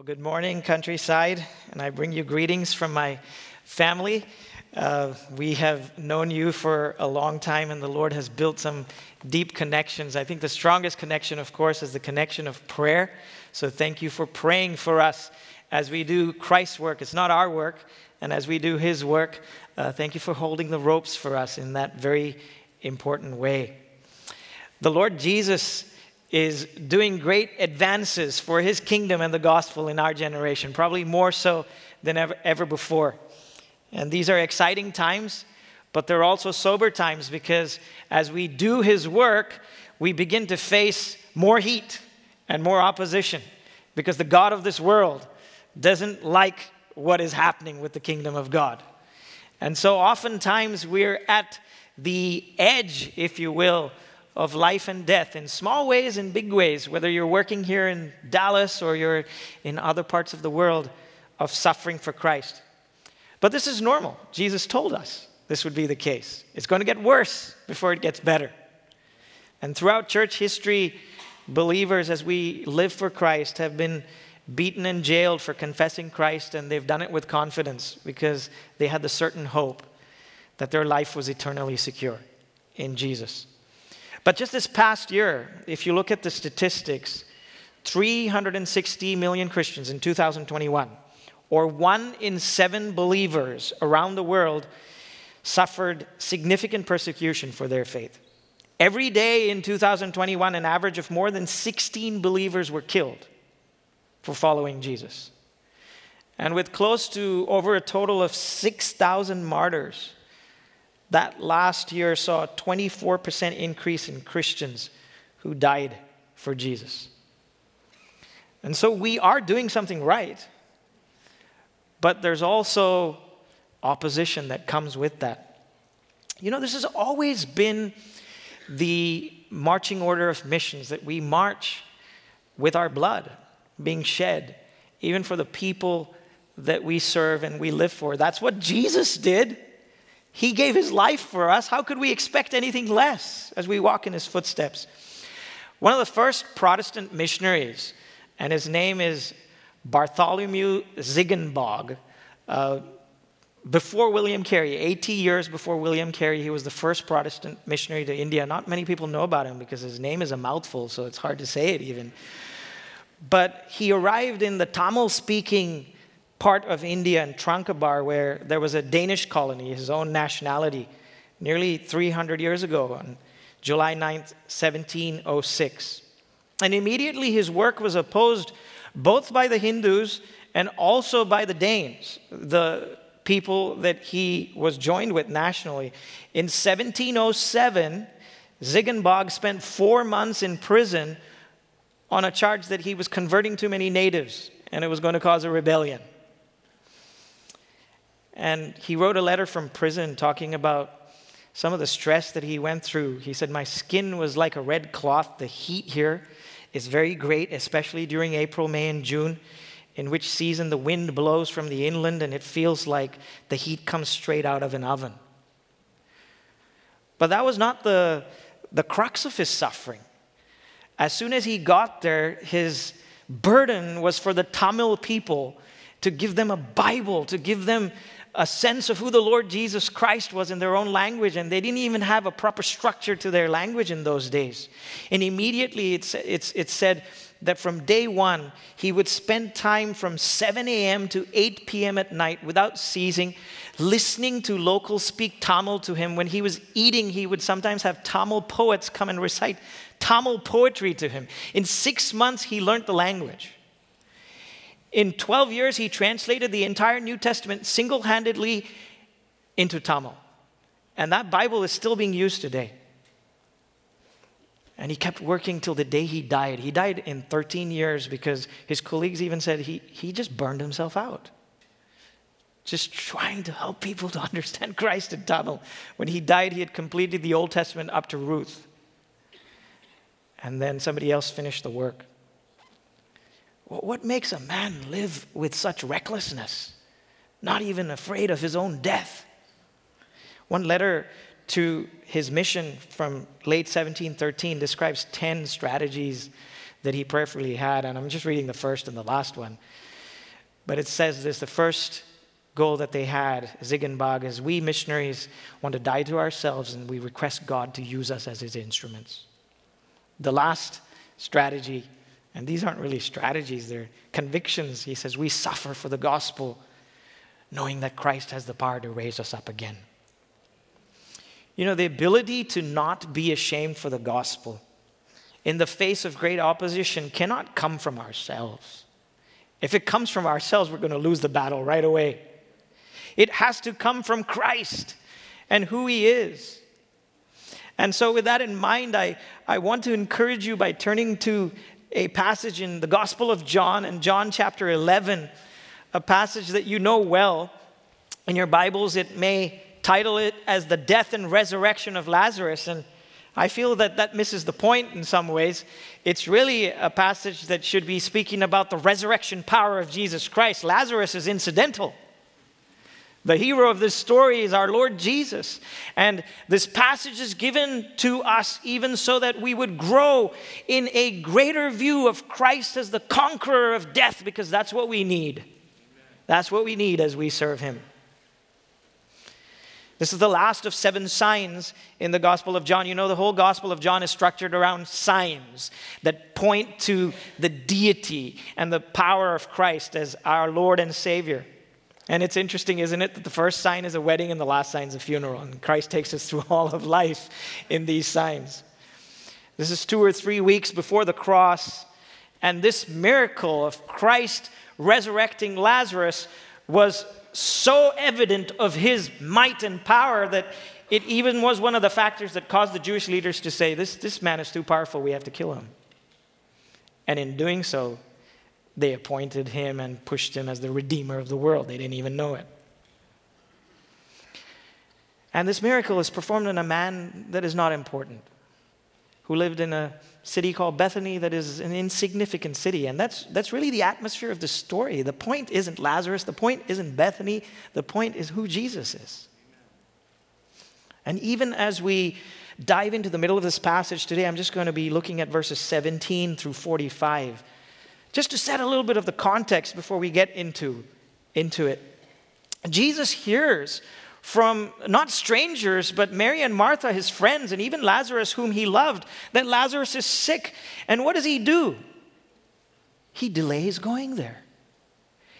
Well, good morning, countryside, and I bring you greetings from my family. Uh, we have known you for a long time, and the Lord has built some deep connections. I think the strongest connection, of course, is the connection of prayer. So, thank you for praying for us as we do Christ's work. It's not our work, and as we do His work, uh, thank you for holding the ropes for us in that very important way. The Lord Jesus is doing great advances for his kingdom and the gospel in our generation, probably more so than ever, ever before. And these are exciting times, but they're also sober times because as we do his work, we begin to face more heat and more opposition because the God of this world doesn't like what is happening with the kingdom of God. And so oftentimes we're at the edge, if you will, of life and death in small ways and big ways, whether you're working here in Dallas or you're in other parts of the world, of suffering for Christ. But this is normal. Jesus told us this would be the case. It's going to get worse before it gets better. And throughout church history, believers, as we live for Christ, have been beaten and jailed for confessing Christ, and they've done it with confidence because they had the certain hope that their life was eternally secure in Jesus. But just this past year, if you look at the statistics, 360 million Christians in 2021, or one in seven believers around the world, suffered significant persecution for their faith. Every day in 2021, an average of more than 16 believers were killed for following Jesus. And with close to over a total of 6,000 martyrs, that last year saw a 24% increase in Christians who died for Jesus. And so we are doing something right, but there's also opposition that comes with that. You know, this has always been the marching order of missions that we march with our blood being shed, even for the people that we serve and we live for. That's what Jesus did. He gave his life for us. How could we expect anything less as we walk in his footsteps? One of the first Protestant missionaries, and his name is Bartholomew Ziegenbalg. Uh, before William Carey, 80 years before William Carey, he was the first Protestant missionary to India. Not many people know about him because his name is a mouthful, so it's hard to say it even. But he arrived in the Tamil speaking part of India in Tranquebar where there was a Danish colony, his own nationality, nearly 300 years ago on July 9th, 1706. And immediately his work was opposed both by the Hindus and also by the Danes, the people that he was joined with nationally. In 1707, Ziegenbalg spent four months in prison on a charge that he was converting too many natives and it was going to cause a rebellion. And he wrote a letter from prison talking about some of the stress that he went through. He said, My skin was like a red cloth. The heat here is very great, especially during April, May, and June, in which season the wind blows from the inland and it feels like the heat comes straight out of an oven. But that was not the, the crux of his suffering. As soon as he got there, his burden was for the Tamil people to give them a Bible, to give them a sense of who the Lord Jesus Christ was in their own language, and they didn't even have a proper structure to their language in those days. And immediately it's, it's, it's said that from day one, he would spend time from 7 a.m. to 8 p.m. at night without ceasing, listening to locals speak Tamil to him. When he was eating, he would sometimes have Tamil poets come and recite Tamil poetry to him. In six months, he learned the language. In 12 years, he translated the entire New Testament single handedly into Tamil. And that Bible is still being used today. And he kept working till the day he died. He died in 13 years because his colleagues even said he, he just burned himself out. Just trying to help people to understand Christ in Tamil. When he died, he had completed the Old Testament up to Ruth. And then somebody else finished the work. What makes a man live with such recklessness, not even afraid of his own death? One letter to his mission from late 1713 describes 10 strategies that he prayerfully had, and I'm just reading the first and the last one. But it says this the first goal that they had, Zig is we missionaries want to die to ourselves and we request God to use us as his instruments. The last strategy, and these aren't really strategies, they're convictions. He says, We suffer for the gospel, knowing that Christ has the power to raise us up again. You know, the ability to not be ashamed for the gospel in the face of great opposition cannot come from ourselves. If it comes from ourselves, we're going to lose the battle right away. It has to come from Christ and who He is. And so, with that in mind, I, I want to encourage you by turning to a passage in the Gospel of John and John chapter 11, a passage that you know well. In your Bibles, it may title it as the death and resurrection of Lazarus. And I feel that that misses the point in some ways. It's really a passage that should be speaking about the resurrection power of Jesus Christ. Lazarus is incidental. The hero of this story is our Lord Jesus. And this passage is given to us even so that we would grow in a greater view of Christ as the conqueror of death, because that's what we need. That's what we need as we serve him. This is the last of seven signs in the Gospel of John. You know, the whole Gospel of John is structured around signs that point to the deity and the power of Christ as our Lord and Savior. And it's interesting, isn't it, that the first sign is a wedding and the last sign is a funeral. And Christ takes us through all of life in these signs. This is two or three weeks before the cross. And this miracle of Christ resurrecting Lazarus was so evident of his might and power that it even was one of the factors that caused the Jewish leaders to say, This, this man is too powerful, we have to kill him. And in doing so, they appointed him and pushed him as the redeemer of the world. They didn't even know it. And this miracle is performed in a man that is not important, who lived in a city called Bethany that is an insignificant city. And that's, that's really the atmosphere of the story. The point isn't Lazarus, the point isn't Bethany, the point is who Jesus is. And even as we dive into the middle of this passage today, I'm just going to be looking at verses 17 through 45, just to set a little bit of the context before we get into, into it. Jesus hears from not strangers, but Mary and Martha, his friends, and even Lazarus, whom he loved, that Lazarus is sick. And what does he do? He delays going there.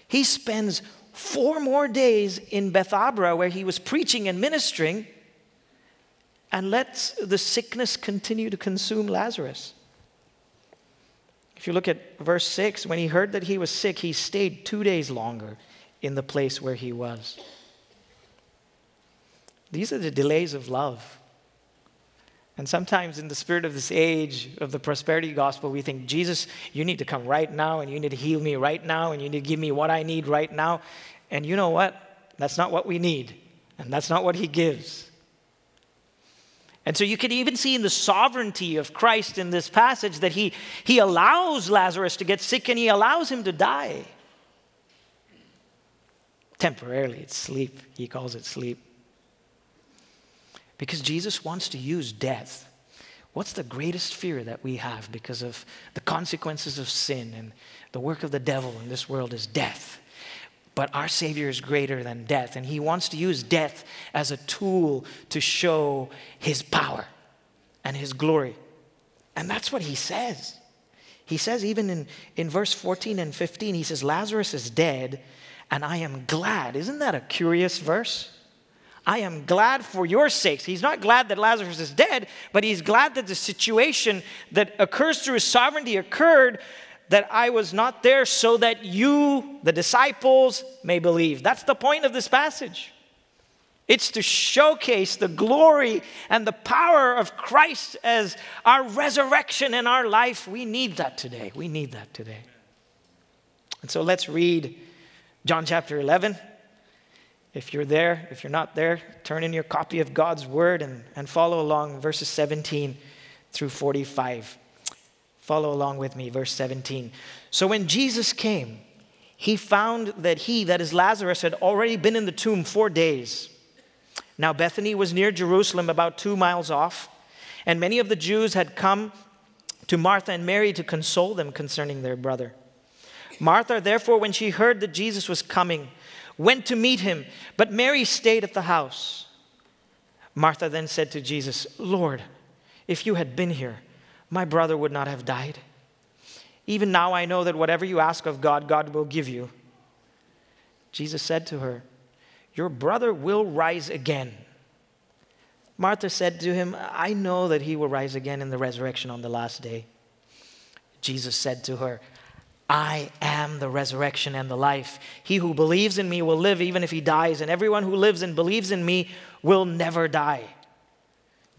He spends four more days in Bethabara, where he was preaching and ministering, and lets the sickness continue to consume Lazarus. If you look at verse 6, when he heard that he was sick, he stayed two days longer in the place where he was. These are the delays of love. And sometimes, in the spirit of this age of the prosperity gospel, we think, Jesus, you need to come right now, and you need to heal me right now, and you need to give me what I need right now. And you know what? That's not what we need, and that's not what He gives. And so you can even see in the sovereignty of Christ in this passage that he, he allows Lazarus to get sick and he allows him to die. Temporarily, it's sleep. He calls it sleep. Because Jesus wants to use death. What's the greatest fear that we have because of the consequences of sin and the work of the devil in this world is death. But our Savior is greater than death, and He wants to use death as a tool to show His power and His glory. And that's what He says. He says, even in, in verse 14 and 15, He says, Lazarus is dead, and I am glad. Isn't that a curious verse? I am glad for your sakes. He's not glad that Lazarus is dead, but he's glad that the situation that occurs through his sovereignty occurred, that I was not there so that you, the disciples, may believe. That's the point of this passage. It's to showcase the glory and the power of Christ as our resurrection in our life. We need that today. We need that today. And so let's read John chapter 11. If you're there, if you're not there, turn in your copy of God's Word and, and follow along verses 17 through 45. Follow along with me, verse 17. So when Jesus came, he found that he, that is Lazarus, had already been in the tomb four days. Now Bethany was near Jerusalem, about two miles off, and many of the Jews had come to Martha and Mary to console them concerning their brother. Martha, therefore, when she heard that Jesus was coming, went to meet him, but Mary stayed at the house. Martha then said to Jesus, Lord, if you had been here, my brother would not have died. Even now I know that whatever you ask of God, God will give you. Jesus said to her, Your brother will rise again. Martha said to him, I know that he will rise again in the resurrection on the last day. Jesus said to her, I am the resurrection and the life. He who believes in me will live even if he dies, and everyone who lives and believes in me will never die.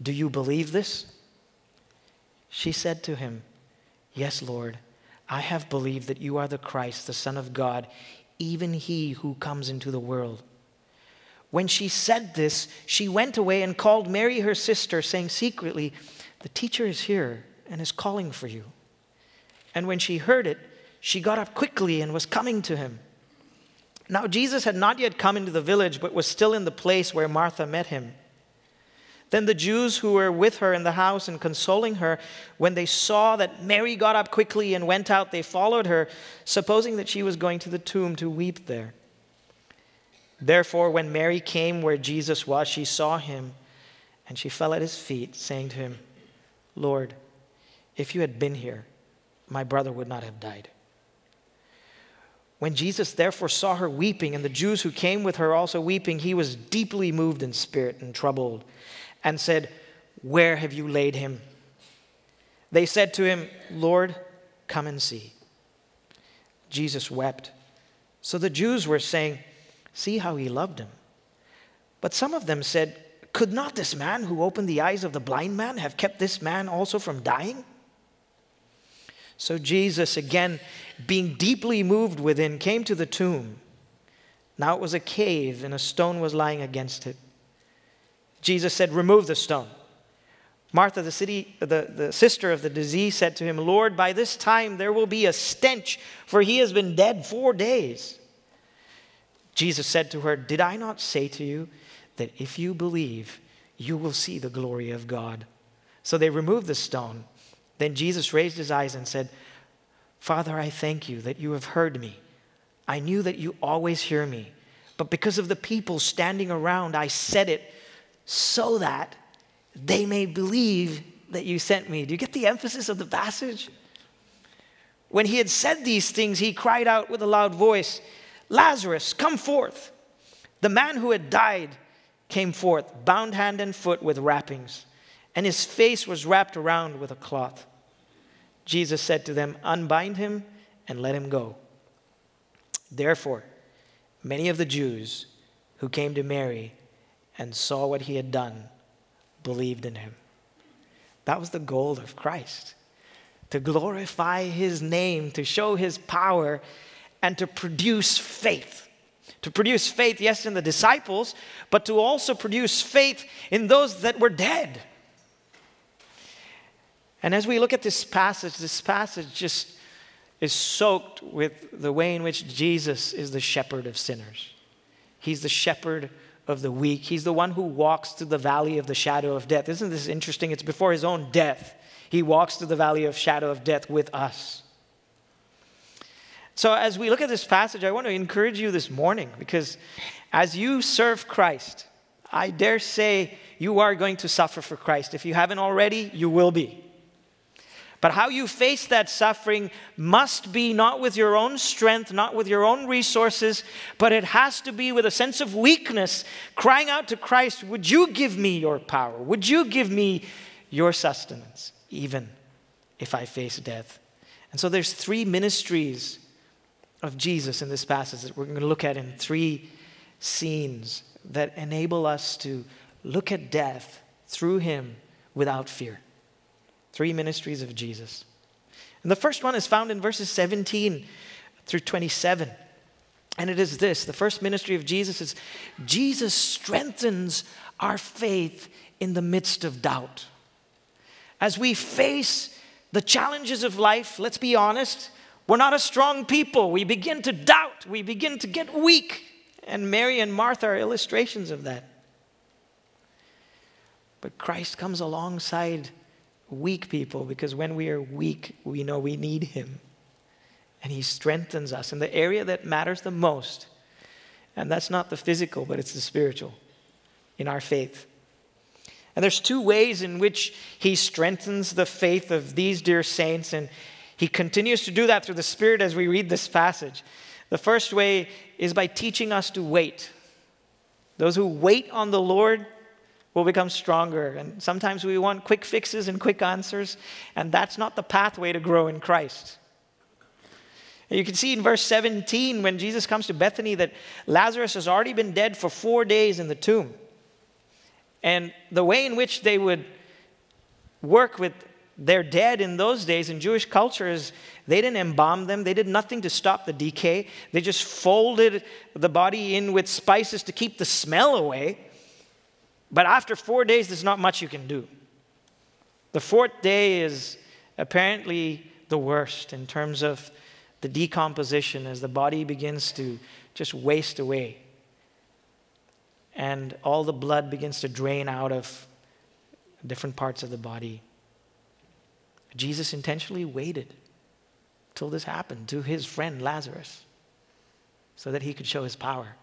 Do you believe this? She said to him, Yes, Lord, I have believed that you are the Christ, the Son of God, even he who comes into the world. When she said this, she went away and called Mary, her sister, saying secretly, The teacher is here and is calling for you. And when she heard it, she got up quickly and was coming to him. Now, Jesus had not yet come into the village, but was still in the place where Martha met him. Then the Jews who were with her in the house and consoling her, when they saw that Mary got up quickly and went out, they followed her, supposing that she was going to the tomb to weep there. Therefore, when Mary came where Jesus was, she saw him, and she fell at his feet, saying to him, Lord, if you had been here, my brother would not have died. When Jesus therefore saw her weeping, and the Jews who came with her also weeping, he was deeply moved in spirit and troubled, and said, Where have you laid him? They said to him, Lord, come and see. Jesus wept. So the Jews were saying, See how he loved him. But some of them said, Could not this man who opened the eyes of the blind man have kept this man also from dying? So Jesus, again, being deeply moved within, came to the tomb. Now it was a cave, and a stone was lying against it. Jesus said, Remove the stone. Martha, the, city, the, the sister of the disease, said to him, Lord, by this time there will be a stench, for he has been dead four days. Jesus said to her, Did I not say to you that if you believe, you will see the glory of God? So they removed the stone. Then Jesus raised his eyes and said, Father, I thank you that you have heard me. I knew that you always hear me, but because of the people standing around, I said it so that they may believe that you sent me. Do you get the emphasis of the passage? When he had said these things, he cried out with a loud voice, Lazarus, come forth. The man who had died came forth, bound hand and foot with wrappings, and his face was wrapped around with a cloth. Jesus said to them, Unbind him and let him go. Therefore, many of the Jews who came to Mary and saw what he had done believed in him. That was the goal of Christ to glorify his name, to show his power, and to produce faith. To produce faith, yes, in the disciples, but to also produce faith in those that were dead. And as we look at this passage, this passage just is soaked with the way in which Jesus is the shepherd of sinners. He's the shepherd of the weak. He's the one who walks through the valley of the shadow of death. Isn't this interesting? It's before his own death. He walks through the valley of shadow of death with us. So, as we look at this passage, I want to encourage you this morning because as you serve Christ, I dare say you are going to suffer for Christ. If you haven't already, you will be. But how you face that suffering must be not with your own strength, not with your own resources, but it has to be with a sense of weakness, crying out to Christ, Would you give me your power? Would you give me your sustenance, even if I face death? And so there's three ministries of Jesus in this passage that we're going to look at in three scenes that enable us to look at death through him without fear. Three ministries of Jesus. And the first one is found in verses 17 through 27. And it is this the first ministry of Jesus is Jesus strengthens our faith in the midst of doubt. As we face the challenges of life, let's be honest, we're not a strong people. We begin to doubt, we begin to get weak. And Mary and Martha are illustrations of that. But Christ comes alongside weak people because when we are weak, we know we need Him. and He strengthens us in the area that matters the most. And that's not the physical, but it's the spiritual in our faith. And there's two ways in which He strengthens the faith of these dear saints, and He continues to do that through the Spirit as we read this passage. The first way is by teaching us to wait. Those who wait on the Lord will become stronger. And sometimes we want quick fixes and quick answers, and that's not the pathway to grow in Christ. You can see in verse 17 when Jesus comes to Bethany that Lazarus has already been dead for four days in the tomb. And the way in which they would work with their dead in those days in Jewish culture is they didn't embalm them, they did nothing to stop the decay. They just folded the body in with spices to keep the smell away. But after four days, there's not much you can do. The fourth day is apparently the worst in terms of the decomposition as the body begins to just waste away and all the blood begins to drain out of different parts of the body. Jesus intentionally waited till this happened to his friend Lazarus so that he could show his power.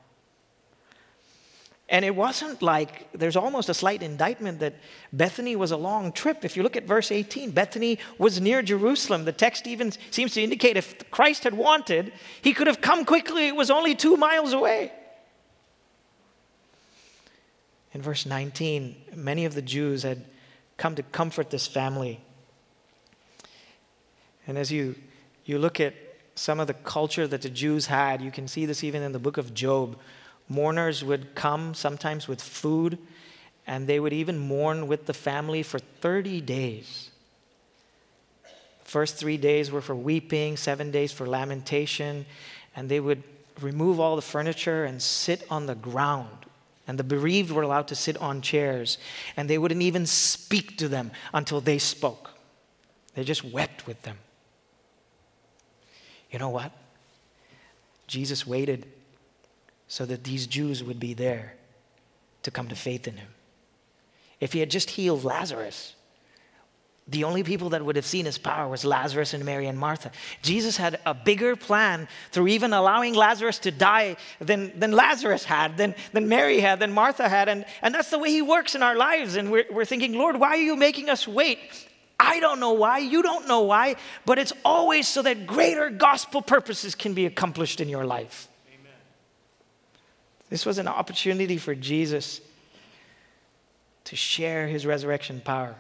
And it wasn't like there's almost a slight indictment that Bethany was a long trip. If you look at verse 18, Bethany was near Jerusalem. The text even seems to indicate if Christ had wanted, he could have come quickly. It was only two miles away. In verse 19, many of the Jews had come to comfort this family. And as you, you look at some of the culture that the Jews had, you can see this even in the book of Job Mourners would come sometimes with food, and they would even mourn with the family for 30 days. First three days were for weeping, seven days for lamentation, and they would remove all the furniture and sit on the ground. And the bereaved were allowed to sit on chairs, and they wouldn't even speak to them until they spoke. They just wept with them. You know what? Jesus waited so that these Jews would be there to come to faith in him. If he had just healed Lazarus, the only people that would have seen his power was Lazarus and Mary and Martha. Jesus had a bigger plan through even allowing Lazarus to die than, than Lazarus had, than, than Mary had, than Martha had. And, and that's the way he works in our lives. And we're, we're thinking, Lord, why are you making us wait? I don't know why, you don't know why, but it's always so that greater gospel purposes can be accomplished in your life. This was an opportunity for Jesus to share his resurrection power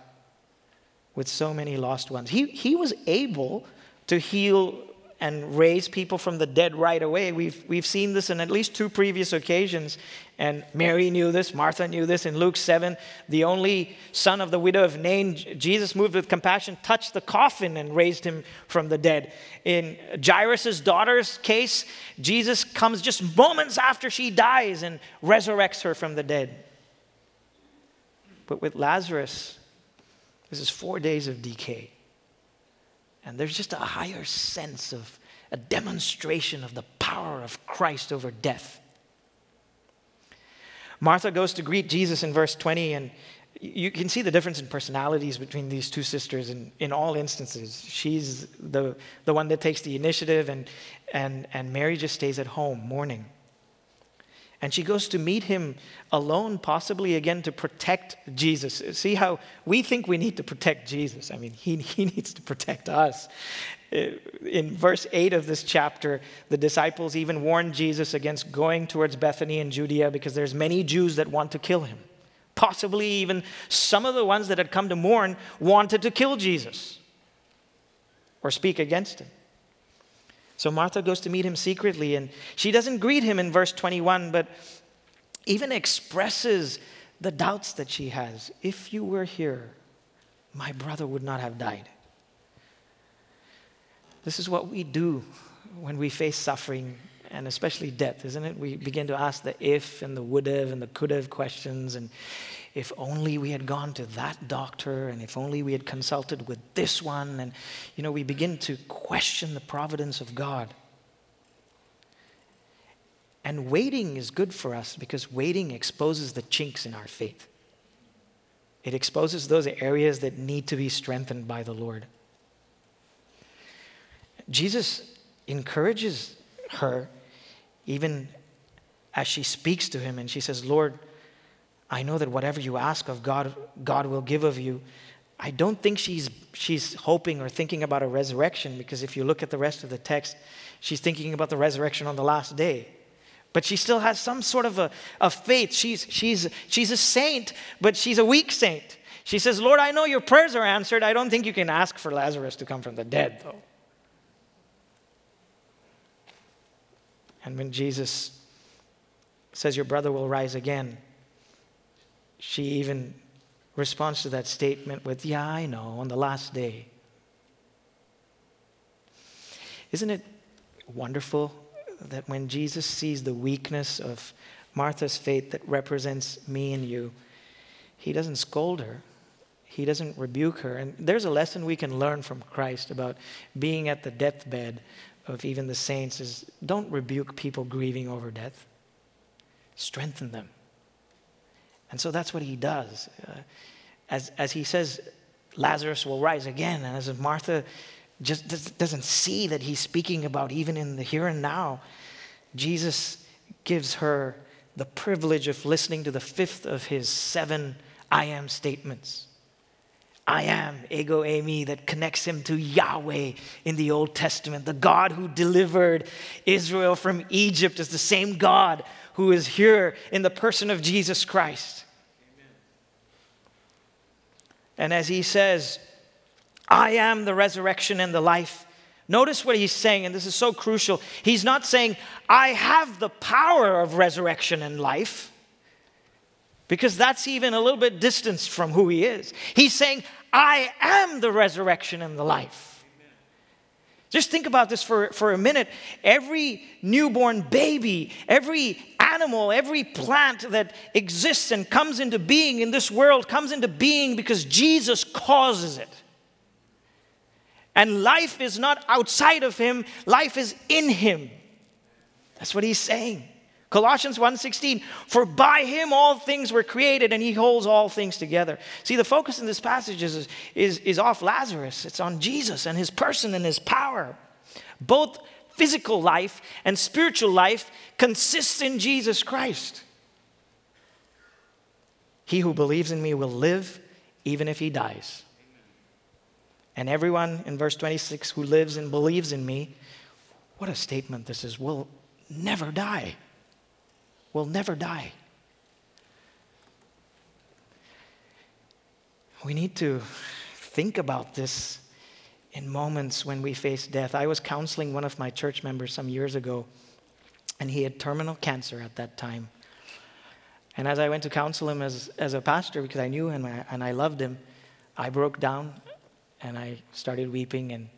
with so many lost ones. He, he was able to heal and raise people from the dead right away. We've, we've seen this in at least two previous occasions. And Mary knew this, Martha knew this. In Luke 7, the only son of the widow of Nain, Jesus, moved with compassion, touched the coffin and raised him from the dead. In Jairus' daughter's case, Jesus comes just moments after she dies and resurrects her from the dead. But with Lazarus, this is four days of decay. And there's just a higher sense of a demonstration of the power of Christ over death. Martha goes to greet Jesus in verse 20, and you can see the difference in personalities between these two sisters in, in all instances. She's the, the one that takes the initiative, and, and, and Mary just stays at home mourning. And she goes to meet him alone, possibly again to protect Jesus. See how we think we need to protect Jesus. I mean, he, he needs to protect us. Uh, in verse 8 of this chapter, the disciples even warn Jesus against going towards Bethany in Judea because there's many Jews that want to kill him. Possibly even some of the ones that had come to mourn wanted to kill Jesus or speak against him. So Martha goes to meet him secretly, and she doesn't greet him in verse 21, but even expresses the doubts that she has. If you were here, my brother would not have died. This is what we do when we face suffering and especially death, isn't it? We begin to ask the if and the would have and the could have questions. And if only we had gone to that doctor, and if only we had consulted with this one. And, you know, we begin to question the providence of God. And waiting is good for us because waiting exposes the chinks in our faith. It exposes those areas that need to be strengthened by the Lord. Jesus encourages her, even as she speaks to him and she says, Lord, I know that whatever you ask of God, God will give of you. I don't think she's, she's hoping or thinking about a resurrection because if you look at the rest of the text, she's thinking about the resurrection on the last day. But she still has some sort of a, a faith. She's, she's, she's a saint, but she's a weak saint. She says, Lord, I know your prayers are answered. I don't think you can ask for Lazarus to come from the dead, though. And when Jesus says, Your brother will rise again, she even responds to that statement with, Yeah, I know, on the last day. Isn't it wonderful that when Jesus sees the weakness of Martha's faith that represents me and you, he doesn't scold her. He doesn't rebuke her. And there's a lesson we can learn from Christ about being at the deathbed of even the saints is don't rebuke people grieving over death. Strengthen them. And so that's what he does. Uh, as, as he says, Lazarus will rise again, and as Martha just doesn't see that he's speaking about even in the here and now, Jesus gives her the privilege of listening to the fifth of his seven I am statements. I am, ego eimi, that connects him to Yahweh in the Old Testament. The God who delivered Israel from Egypt is the same God who is here in the person of Jesus Christ. Amen. And as he says, I am the resurrection and the life. Notice what he's saying, and this is so crucial. He's not saying, I have the power of resurrection and life, because that's even a little bit distanced from who he is. He's saying, I am the resurrection and the life. Just think about this for, for a minute. Every newborn baby, every animal, every plant that exists and comes into being in this world comes into being because Jesus causes it. And life is not outside of him, life is in him. That's what he's saying. Colossians 1:16 for by him all things were created and he holds all things together. See the focus in this passage is, is, is off Lazarus. It's on Jesus and his person and his power. Both physical life and spiritual life consists in Jesus Christ. He who believes in me will live even if he dies. And everyone in verse 26 who lives and believes in me, what a statement this is, will never die will never die. We need to think about this in moments when we face death. I was counseling one of my church members some years ago, and he had terminal cancer at that time. And as I went to counsel him as, as a pastor, because I knew him and I loved him, I broke down and I started weeping, and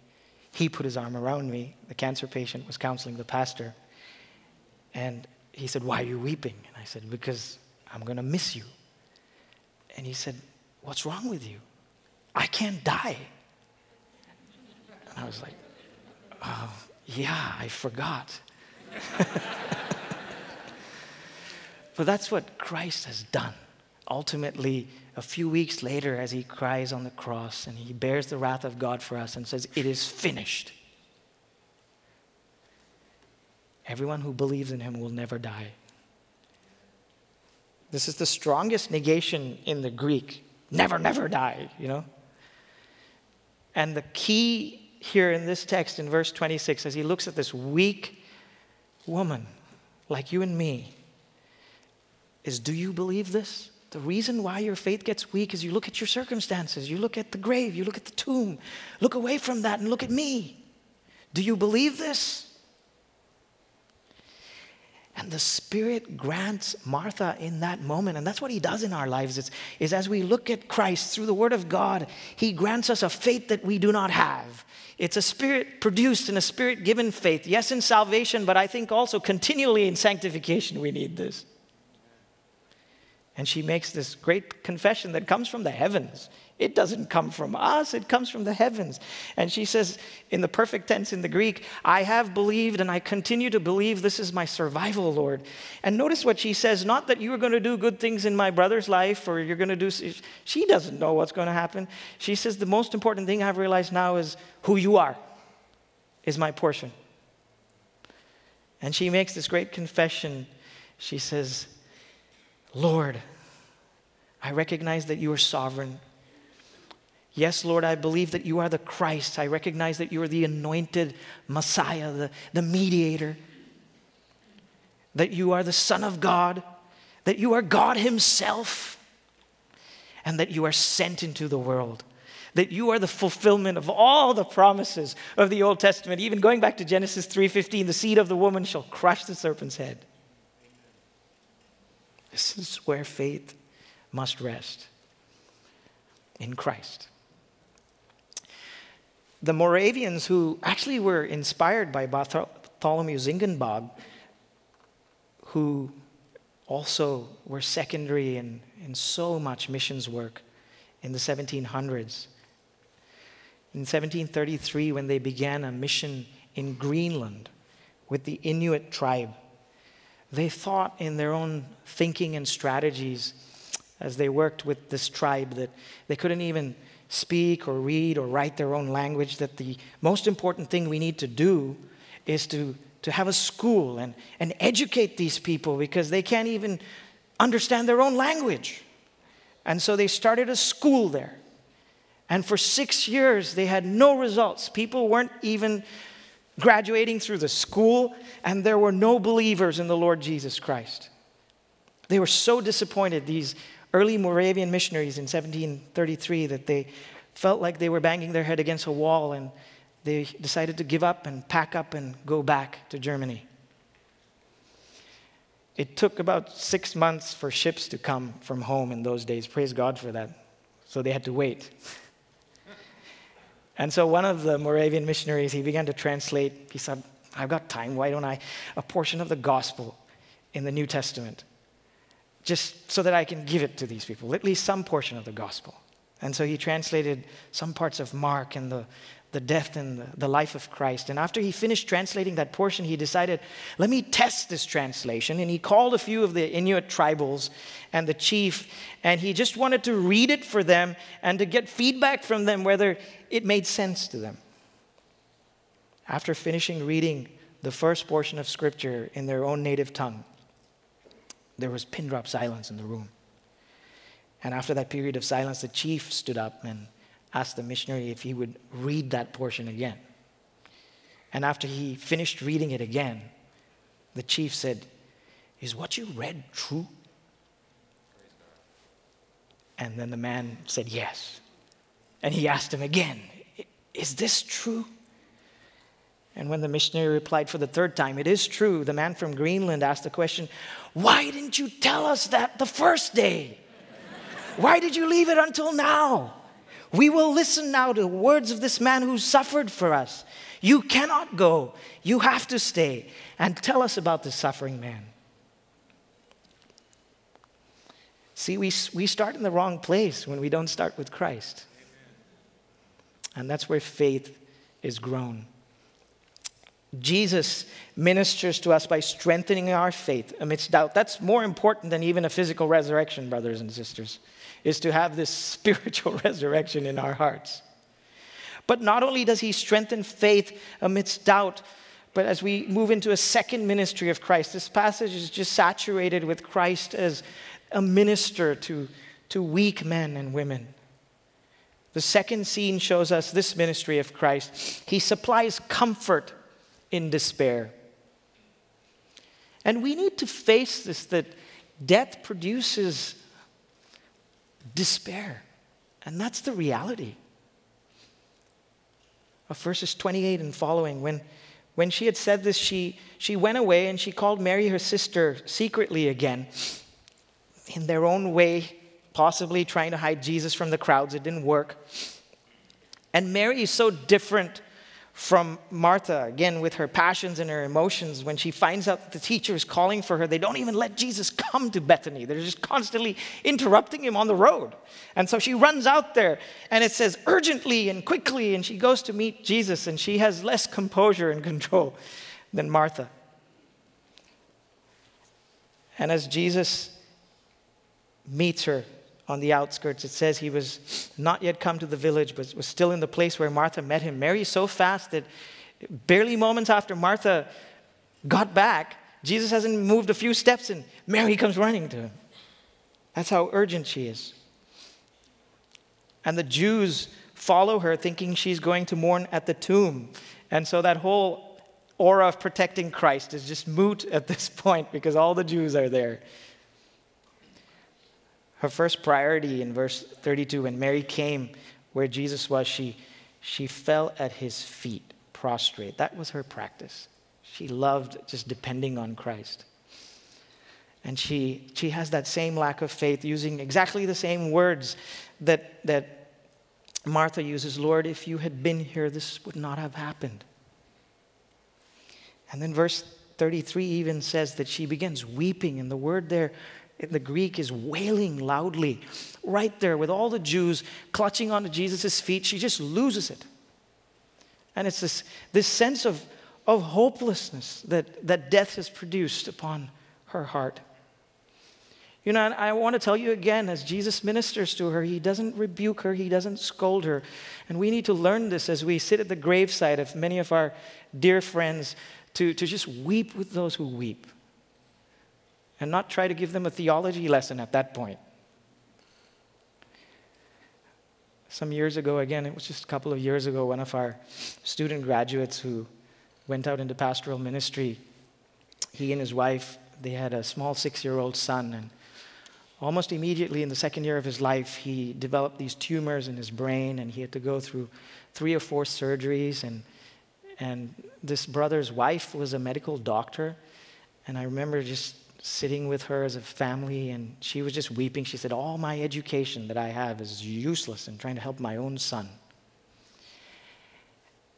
he put his arm around me. The cancer patient was counseling the pastor. And he said, Why are you weeping? And I said, Because I'm going to miss you. And he said, What's wrong with you? I can't die. And I was like, Oh, yeah, I forgot. but that's what Christ has done. Ultimately, a few weeks later, as he cries on the cross and he bears the wrath of God for us and says, It is finished. Everyone who believes in him will never die. This is the strongest negation in the Greek. Never, never die, you know? And the key here in this text in verse 26, as he looks at this weak woman like you and me, is do you believe this? The reason why your faith gets weak is you look at your circumstances, you look at the grave, you look at the tomb. Look away from that and look at me. Do you believe this? And the Spirit grants Martha in that moment. And that's what He does in our lives is, is as we look at Christ through the Word of God, He grants us a faith that we do not have. It's a Spirit produced and a Spirit given faith. Yes, in salvation, but I think also continually in sanctification, we need this. And she makes this great confession that comes from the heavens. It doesn't come from us, it comes from the heavens. And she says, in the perfect tense in the Greek, I have believed and I continue to believe this is my survival, Lord. And notice what she says not that you are going to do good things in my brother's life or you're going to do, she doesn't know what's going to happen. She says, the most important thing I've realized now is who you are, is my portion. And she makes this great confession. She says, Lord, I recognize that you are sovereign. Yes, Lord, I believe that you are the Christ. I recognize that you are the anointed Messiah, the, the mediator, that you are the Son of God, that you are God Himself, and that you are sent into the world. That you are the fulfillment of all the promises of the Old Testament, even going back to Genesis 3:15, the seed of the woman shall crush the serpent's head. This is where faith must rest in Christ the Moravians, who actually were inspired by Bartholomew Ziegenbalg, who also were secondary in, in so much missions work in the 1700s. In 1733, when they began a mission in Greenland with the Inuit tribe, they thought in their own thinking and strategies as they worked with this tribe that they couldn't even speak or read or write their own language, that the most important thing we need to do is to, to have a school and, and educate these people because they can't even understand their own language. And so they started a school there. And for six years, they had no results. People weren't even graduating through the school, and there were no believers in the Lord Jesus Christ. They were so disappointed, these early Moravian missionaries in 1733 that they felt like they were banging their head against a wall and they decided to give up and pack up and go back to Germany. It took about six months for ships to come from home in those days. Praise God for that. So they had to wait. and so one of the Moravian missionaries, he began to translate. He said, I've got time. Why don't I? A portion of the gospel in the New Testament just so that I can give it to these people, at least some portion of the gospel. And so he translated some parts of Mark and the, the death and the, the, life of Christ. And after he finished translating that portion, he decided, let me test this translation. And he called a few of the Inuit tribals and the chief, and he just wanted to read it for them and to get feedback from them whether it made sense to them. After finishing reading the first portion of scripture in their own native tongue, there was pin drop silence in the room. And after that period of silence, the chief stood up and asked the missionary if he would read that portion again. And after he finished reading it again, the chief said, Is what you read true? And then the man said, Yes. And he asked him again, Is this true? And when the missionary replied for the third time, It is true, the man from Greenland asked the question, Why didn't you tell us that the first day? Why did you leave it until now? We will listen now to the words of this man who suffered for us. You cannot go. You have to stay and tell us about the suffering man. See, we, we start in the wrong place when we don't start with Christ. And that's where faith is grown. Jesus ministers to us by strengthening our faith amidst doubt. That's more important than even a physical resurrection, brothers and sisters, is to have this spiritual resurrection in our hearts. But not only does he strengthen faith amidst doubt, but as we move into a second ministry of Christ, this passage is just saturated with Christ as a minister to, to weak men and women. The second scene shows us this ministry of Christ. He supplies comfort in despair. And we need to face this that death produces despair. And that's the reality of verses 28 and following. When, when she had said this, she, she went away and she called Mary, her sister, secretly again, in their own way, possibly trying to hide Jesus from the crowds. It didn't work. And Mary is so different from Martha, again, with her passions and her emotions. When she finds out that the teacher is calling for her, they don't even let Jesus come to Bethany. They're just constantly interrupting him on the road. And so she runs out there, and it says urgently and quickly, and she goes to meet Jesus, and she has less composure and control than Martha. And as Jesus meets her, on the outskirts. It says he was not yet come to the village, but was still in the place where Martha met him. Mary so fast that barely moments after Martha got back. Jesus hasn't moved a few steps, and Mary comes running to him. That's how urgent she is. And the Jews follow her thinking she's going to mourn at the tomb. And so that whole aura of protecting Christ is just moot at this point because all the Jews are there. Her first priority in verse 32 when Mary came where Jesus was, she, she fell at his feet, prostrate. That was her practice. She loved just depending on Christ. And she, she has that same lack of faith, using exactly the same words that, that Martha uses Lord, if you had been here, this would not have happened. And then verse 33 even says that she begins weeping, and the word there in the Greek is wailing loudly. Right there, with all the Jews clutching onto Jesus' feet, she just loses it. And it's this, this sense of, of hopelessness that, that death has produced upon her heart. You know, I want to tell you again, as Jesus ministers to her, he doesn't rebuke her, he doesn't scold her. And we need to learn this as we sit at the graveside of many of our dear friends to, to just weep with those who weep and not try to give them a theology lesson at that point. Some years ago, again, it was just a couple of years ago, one of our student graduates who went out into pastoral ministry, he and his wife, they had a small six year old son. And almost immediately in the second year of his life, he developed these tumors in his brain, and he had to go through three or four surgeries. And, and this brother's wife was a medical doctor. And I remember just sitting with her as a family, and she was just weeping. She said, All my education that I have is useless in trying to help my own son.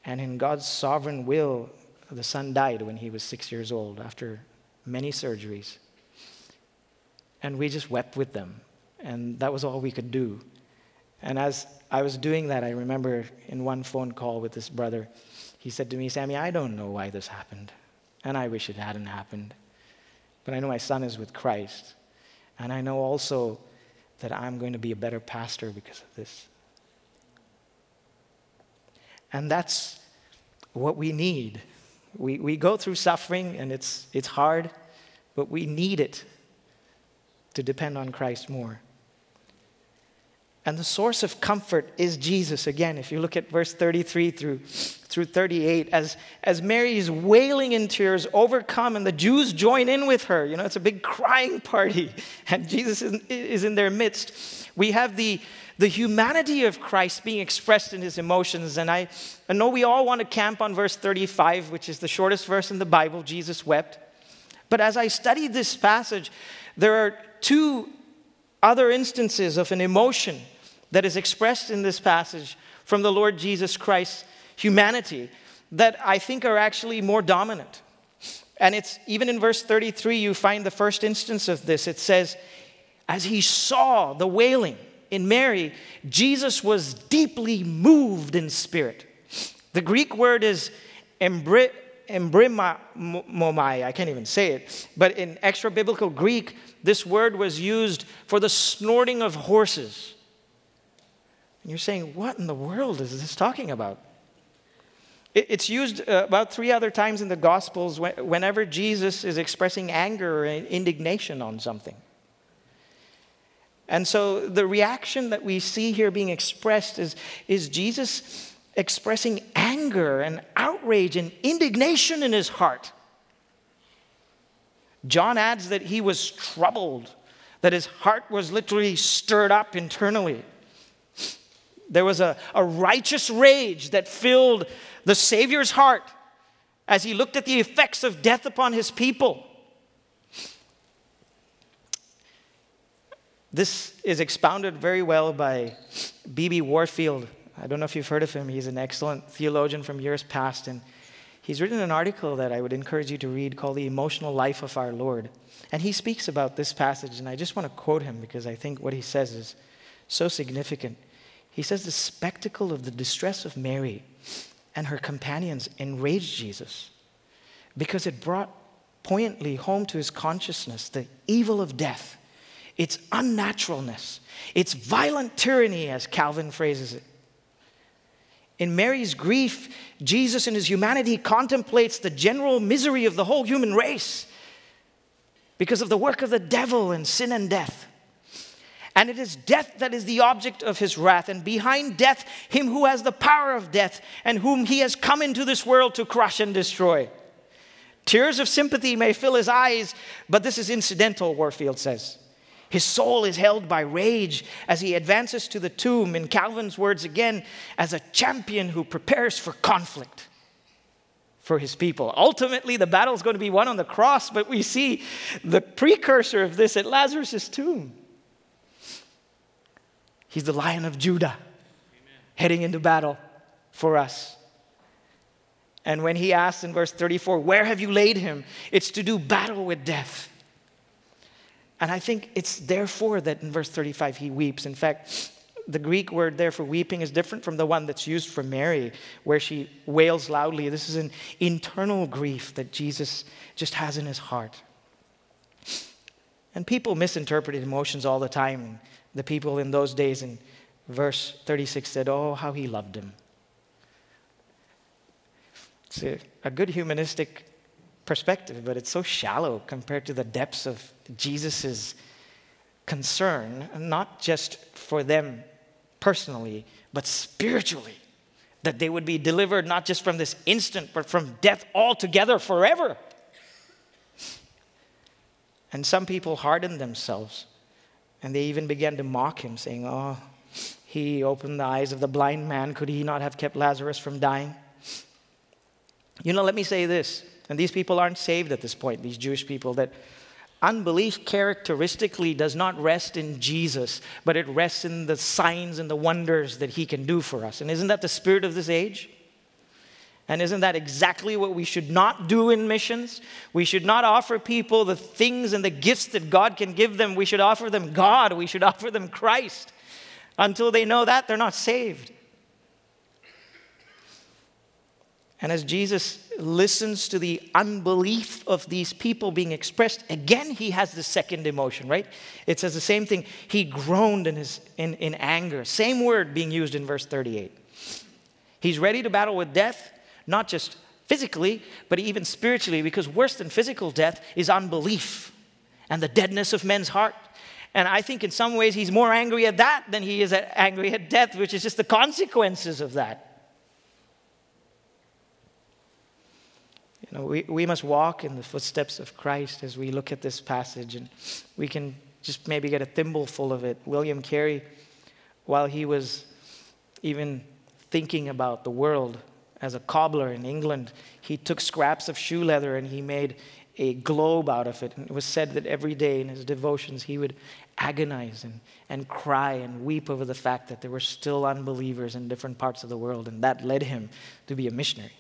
And in God's sovereign will, the son died when he was six years old after many surgeries. And we just wept with them. And that was all we could do. And as I was doing that, I remember in one phone call with this brother, he said to me, Sammy, I don't know why this happened. And I wish it hadn't happened. But I know my son is with Christ. And I know also that I'm going to be a better pastor because of this. And that's what we need. We, we go through suffering and it's, it's hard, but we need it to depend on Christ more. And the source of comfort is Jesus. Again, if you look at verse 33 through, through 38, as, as Mary is wailing in tears, overcome, and the Jews join in with her, you know, it's a big crying party, and Jesus is, is in their midst. We have the, the humanity of Christ being expressed in his emotions. And I, I know we all want to camp on verse 35, which is the shortest verse in the Bible Jesus wept. But as I studied this passage, there are two other instances of an emotion that is expressed in this passage from the Lord Jesus Christ's humanity that I think are actually more dominant. And it's even in verse 33, you find the first instance of this. It says, As he saw the wailing in Mary, Jesus was deeply moved in spirit. The Greek word is embry, embrimomai. I can't even say it. But in extra biblical Greek, this word was used for the snorting of horses. And you're saying, what in the world is this talking about? It's used uh, about three other times in the Gospels whenever Jesus is expressing anger or indignation on something. And so the reaction that we see here being expressed is, is Jesus expressing anger and outrage and indignation in his heart. John adds that he was troubled, that his heart was literally stirred up internally. There was a, a righteous rage that filled the Savior's heart as he looked at the effects of death upon his people. This is expounded very well by B.B. Warfield. I don't know if you've heard of him. He's an excellent theologian from years past. And he's written an article that I would encourage you to read called The Emotional Life of Our Lord. And he speaks about this passage. And I just want to quote him because I think what he says is so significant. He says the spectacle of the distress of Mary and her companions enraged Jesus because it brought poignantly home to his consciousness the evil of death, its unnaturalness, its violent tyranny, as Calvin phrases it. In Mary's grief, Jesus in his humanity contemplates the general misery of the whole human race because of the work of the devil and sin and death. And it is death that is the object of his wrath, and behind death, him who has the power of death and whom he has come into this world to crush and destroy. Tears of sympathy may fill his eyes, but this is incidental, Warfield says. His soul is held by rage as he advances to the tomb, in Calvin's words again, as a champion who prepares for conflict for his people. Ultimately, the battle is going to be won on the cross, but we see the precursor of this at Lazarus' tomb. He's the lion of Judah, Amen. heading into battle for us. And when he asks in verse 34, Where have you laid him? It's to do battle with death. And I think it's therefore that in verse 35 he weeps. In fact, the Greek word there for weeping is different from the one that's used for Mary, where she wails loudly. This is an internal grief that Jesus just has in his heart. And people misinterpreted emotions all the time. The people in those days in verse 36 said, Oh, how he loved him. It's a, a good humanistic perspective, but it's so shallow compared to the depths of Jesus' concern, not just for them personally, but spiritually. That they would be delivered not just from this instant, but from death altogether forever. And some people hardened themselves, and they even began to mock him, saying, Oh, he opened the eyes of the blind man. Could he not have kept Lazarus from dying? You know, let me say this, and these people aren't saved at this point, these Jewish people, that unbelief characteristically does not rest in Jesus, but it rests in the signs and the wonders that he can do for us. And isn't that the spirit of this age? And isn't that exactly what we should not do in missions? We should not offer people the things and the gifts that God can give them. We should offer them God. We should offer them Christ. Until they know that, they're not saved. And as Jesus listens to the unbelief of these people being expressed, again, he has the second emotion, right? It says the same thing. He groaned in, his, in, in anger. Same word being used in verse 38. He's ready to battle with death, not just physically, but even spiritually, because worse than physical death is unbelief and the deadness of men's heart. And I think in some ways he's more angry at that than he is at angry at death, which is just the consequences of that. You know, we, we must walk in the footsteps of Christ as we look at this passage, and we can just maybe get a thimbleful of it. William Carey, while he was even thinking about the world as a cobbler in England, he took scraps of shoe leather and he made a globe out of it. And it was said that every day in his devotions he would agonize and, and cry and weep over the fact that there were still unbelievers in different parts of the world, and that led him to be a missionary.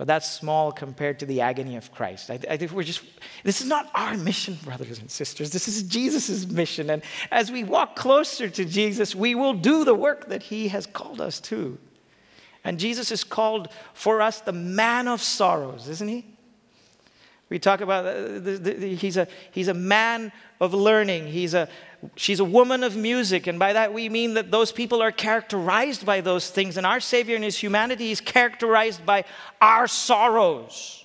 But that's small compared to the agony of Christ. I, I, think we're just, this is not our mission, brothers and sisters. This is Jesus' mission. And as we walk closer to Jesus, we will do the work that he has called us to. And Jesus is called for us the man of sorrows, isn't he? We talk about uh, the, the, the, he's, a, he's a man of learning. He's a, she's a woman of music. And by that we mean that those people are characterized by those things. And our Savior in his humanity is characterized by our sorrows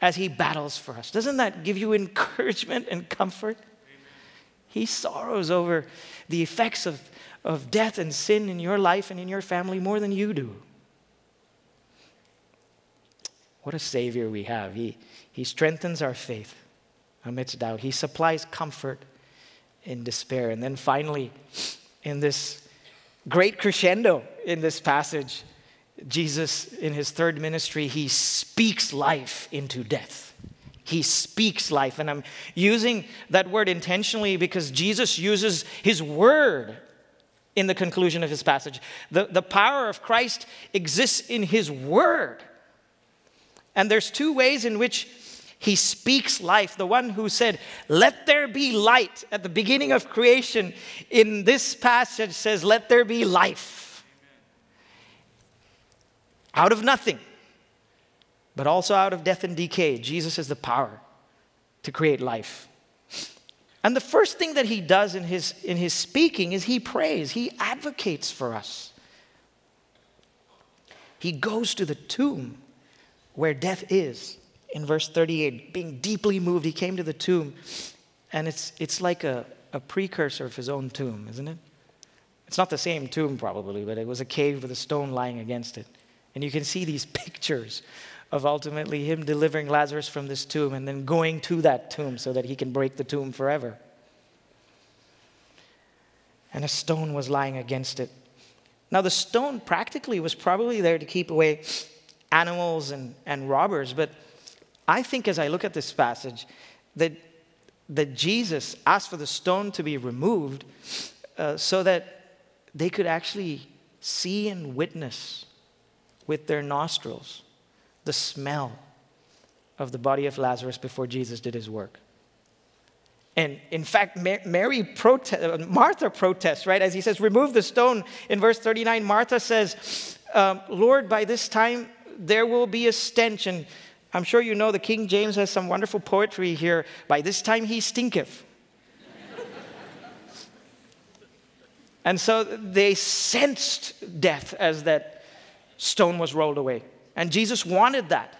as he battles for us. Doesn't that give you encouragement and comfort? He sorrows over the effects of, of death and sin in your life and in your family more than you do. What a Savior we have. He, he strengthens our faith amidst doubt. He supplies comfort in despair. And then finally, in this great crescendo in this passage, Jesus, in his third ministry, he speaks life into death. He speaks life. And I'm using that word intentionally because Jesus uses his word in the conclusion of his passage. The, the power of Christ exists in his word. And there's two ways in which he speaks life. The one who said, Let there be light at the beginning of creation, in this passage says, Let there be life. Out of nothing, but also out of death and decay. Jesus has the power to create life. And the first thing that he does in his, in his speaking is he prays, he advocates for us. He goes to the tomb where death is. In verse 38, being deeply moved, he came to the tomb. And it's, it's like a, a precursor of his own tomb, isn't it? It's not the same tomb, probably, but it was a cave with a stone lying against it. And you can see these pictures of ultimately him delivering Lazarus from this tomb and then going to that tomb so that he can break the tomb forever. And a stone was lying against it. Now, the stone practically was probably there to keep away animals and, and robbers, but I think as I look at this passage, that, that Jesus asked for the stone to be removed uh, so that they could actually see and witness with their nostrils the smell of the body of Lazarus before Jesus did his work. And in fact, Mary protest, uh, Martha protests, right? As he says, remove the stone. In verse 39, Martha says, um, Lord, by this time there will be a stench. And I'm sure you know the King James has some wonderful poetry here. By this time he stinketh. and so they sensed death as that stone was rolled away. And Jesus wanted that.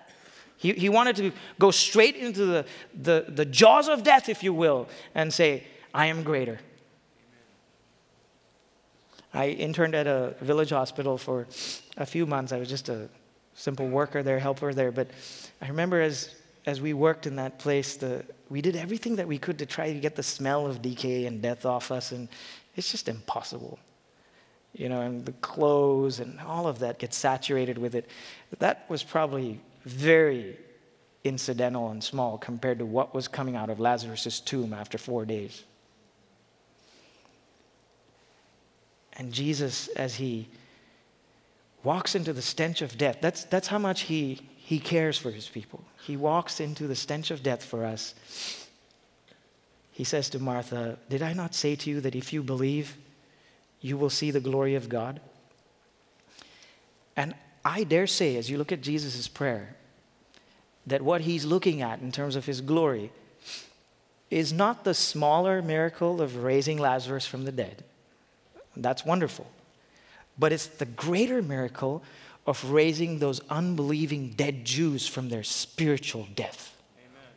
He, he wanted to go straight into the, the, the jaws of death, if you will, and say, I am greater. I interned at a village hospital for a few months. I was just a simple worker there, helper there. But I remember as, as we worked in that place, the, we did everything that we could to try to get the smell of decay and death off us, and it's just impossible you know, and the clothes and all of that gets saturated with it. That was probably very incidental and small compared to what was coming out of Lazarus' tomb after four days. And Jesus, as he walks into the stench of death, that's, that's how much he, he cares for his people. He walks into the stench of death for us. He says to Martha, Did I not say to you that if you believe, you will see the glory of God. And I dare say, as you look at Jesus' prayer, that what he's looking at in terms of his glory is not the smaller miracle of raising Lazarus from the dead. That's wonderful. But it's the greater miracle of raising those unbelieving dead Jews from their spiritual death. Amen.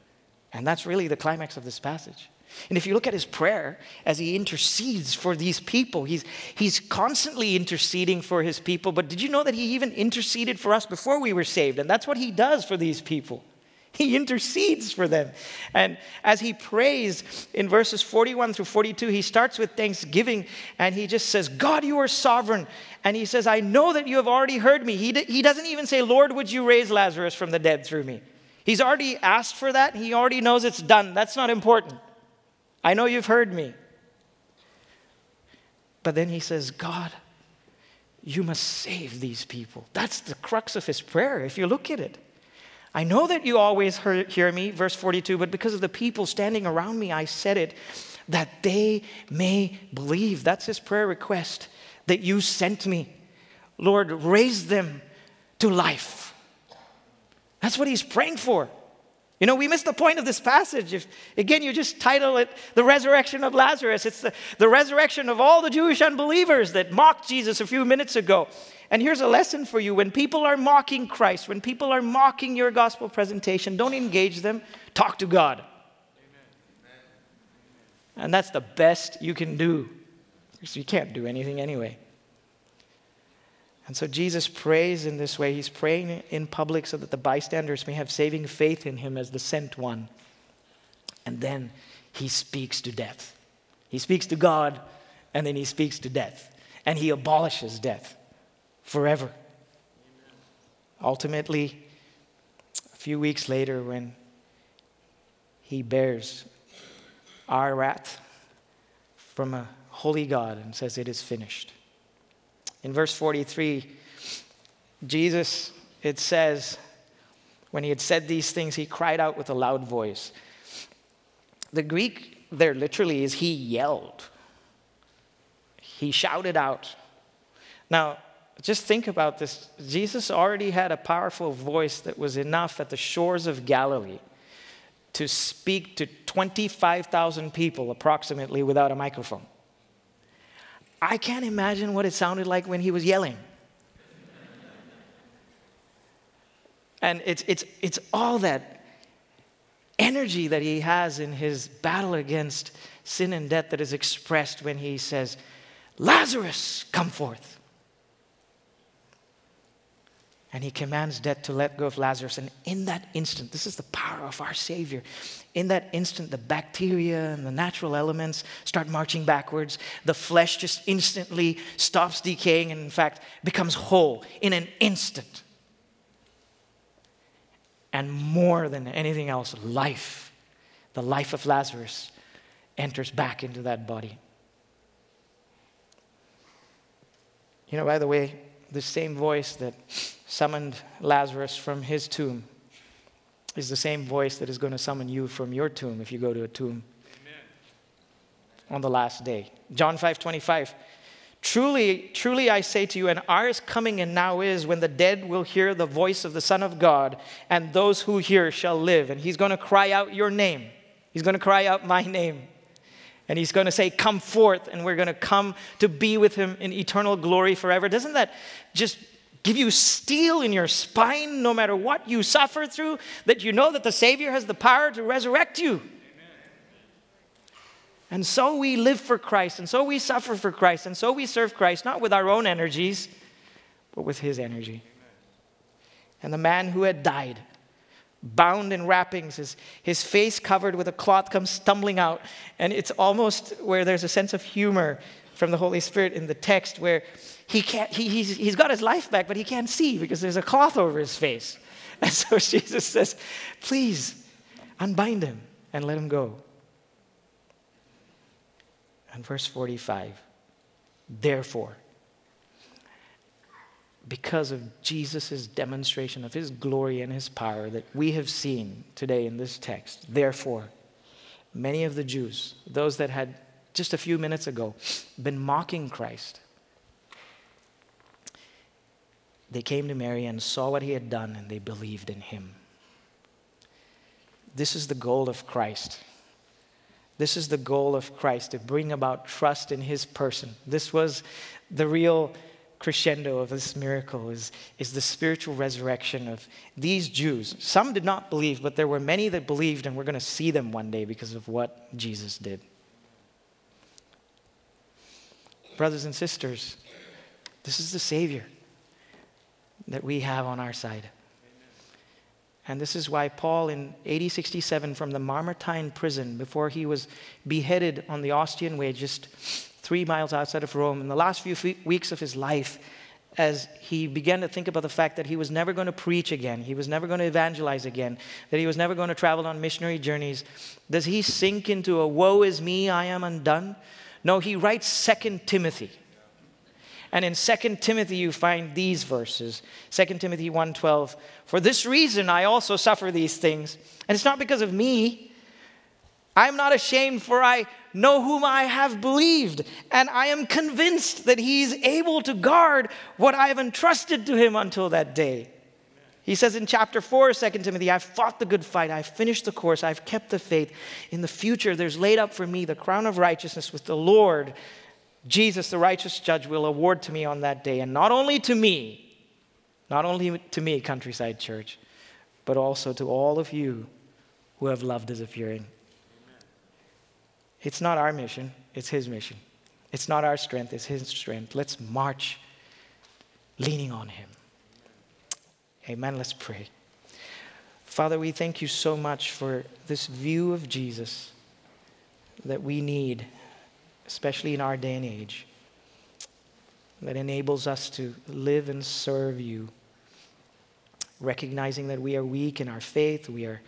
And that's really the climax of this passage. And if you look at his prayer as he intercedes for these people, he's, he's constantly interceding for his people. But did you know that he even interceded for us before we were saved? And that's what he does for these people. He intercedes for them. And as he prays in verses 41 through 42, he starts with thanksgiving and he just says, God, you are sovereign. And he says, I know that you have already heard me. He, d- he doesn't even say, Lord, would you raise Lazarus from the dead through me? He's already asked for that. He already knows it's done. That's not important. I know you've heard me. But then he says, God, you must save these people. That's the crux of his prayer, if you look at it. I know that you always hear me, verse 42, but because of the people standing around me, I said it, that they may believe. That's his prayer request, that you sent me. Lord, raise them to life. That's what he's praying for. You know, we miss the point of this passage. If, again, you just title it The Resurrection of Lazarus. It's the, the resurrection of all the Jewish unbelievers that mocked Jesus a few minutes ago. And here's a lesson for you when people are mocking Christ, when people are mocking your gospel presentation, don't engage them, talk to God. Amen. And that's the best you can do. Because you can't do anything anyway. And so Jesus prays in this way. He's praying in public so that the bystanders may have saving faith in him as the sent one. And then he speaks to death. He speaks to God, and then he speaks to death. And he abolishes death forever. Amen. Ultimately, a few weeks later, when he bears our wrath from a holy God and says, It is finished. In verse 43, Jesus, it says, when he had said these things, he cried out with a loud voice. The Greek there literally is he yelled, he shouted out. Now, just think about this. Jesus already had a powerful voice that was enough at the shores of Galilee to speak to 25,000 people approximately without a microphone. I can't imagine what it sounded like when he was yelling. and it's, it's, it's all that energy that he has in his battle against sin and death that is expressed when he says, Lazarus, come forth. And he commands death to let go of Lazarus. And in that instant, this is the power of our Savior. In that instant, the bacteria and the natural elements start marching backwards. The flesh just instantly stops decaying and, in fact, becomes whole in an instant. And more than anything else, life, the life of Lazarus, enters back into that body. You know, by the way, the same voice that summoned Lazarus from his tomb is the same voice that is going to summon you from your tomb if you go to a tomb Amen. on the last day. John 5 25. Truly, truly I say to you, an hour is coming and now is when the dead will hear the voice of the Son of God, and those who hear shall live. And he's going to cry out your name. He's going to cry out my name. And he's going to say, Come forth, and we're going to come to be with him in eternal glory forever. Doesn't that just give you steel in your spine no matter what you suffer through? That you know that the Savior has the power to resurrect you. And so we live for Christ, and so we suffer for Christ, and so we serve Christ, not with our own energies, but with His energy. And the man who had died bound in wrappings, his, his face covered with a cloth comes stumbling out. And it's almost where there's a sense of humor from the Holy Spirit in the text where he can't, he, he's, he's got his life back, but he can't see because there's a cloth over his face. And so Jesus says, Please unbind him and let him go. And verse 45, therefore, because of Jesus' demonstration of his glory and his power that we have seen today in this text. Therefore, many of the Jews, those that had just a few minutes ago been mocking Christ, they came to Mary and saw what he had done and they believed in him. This is the goal of Christ. This is the goal of Christ to bring about trust in his person. This was the real crescendo of this miracle is, is the spiritual resurrection of these Jews. Some did not believe, but there were many that believed, and we're going to see them one day because of what Jesus did. Brothers and sisters, this is the Savior that we have on our side. And this is why Paul in AD 67 from the Mamertine prison, before he was beheaded on the Ostian Way, just three miles outside of Rome, in the last few weeks of his life, as he began to think about the fact that he was never going to preach again, he was never going to evangelize again, that he was never going to travel on missionary journeys, does he sink into a woe is me, I am undone? No, he writes Second Timothy. And in Second Timothy you find these verses. Second Timothy 1:12, "For this reason I also suffer these things, and it's not because of me. I am not ashamed, for I know whom I have believed, and I am convinced that he is able to guard what I have entrusted to him until that day. He says in chapter 4, 2 Timothy, I've fought the good fight, I've finished the course, I've kept the faith. In the future, there's laid up for me the crown of righteousness with the Lord. Jesus, the righteous judge, will award to me on that day, and not only to me, not only to me, Countryside Church, but also to all of you who have loved his appearing. It's not our mission, it's His mission. It's not our strength, it's His strength. Let's march leaning on Him. Amen. Let's pray. Father, we thank you so much for this view of Jesus that we need, especially in our day and age, that enables us to live and serve you, recognizing that we are weak in our faith, we are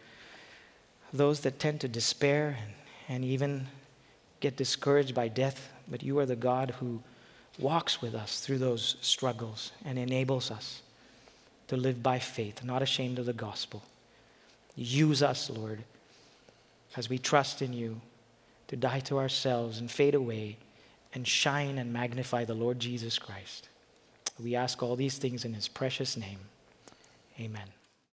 those that tend to despair and, and even get discouraged by death, but you are the God who walks with us through those struggles and enables us to live by faith, not ashamed of the gospel. Use us, Lord, as we trust in you to die to ourselves and fade away and shine and magnify the Lord Jesus Christ. We ask all these things in his precious name. Amen.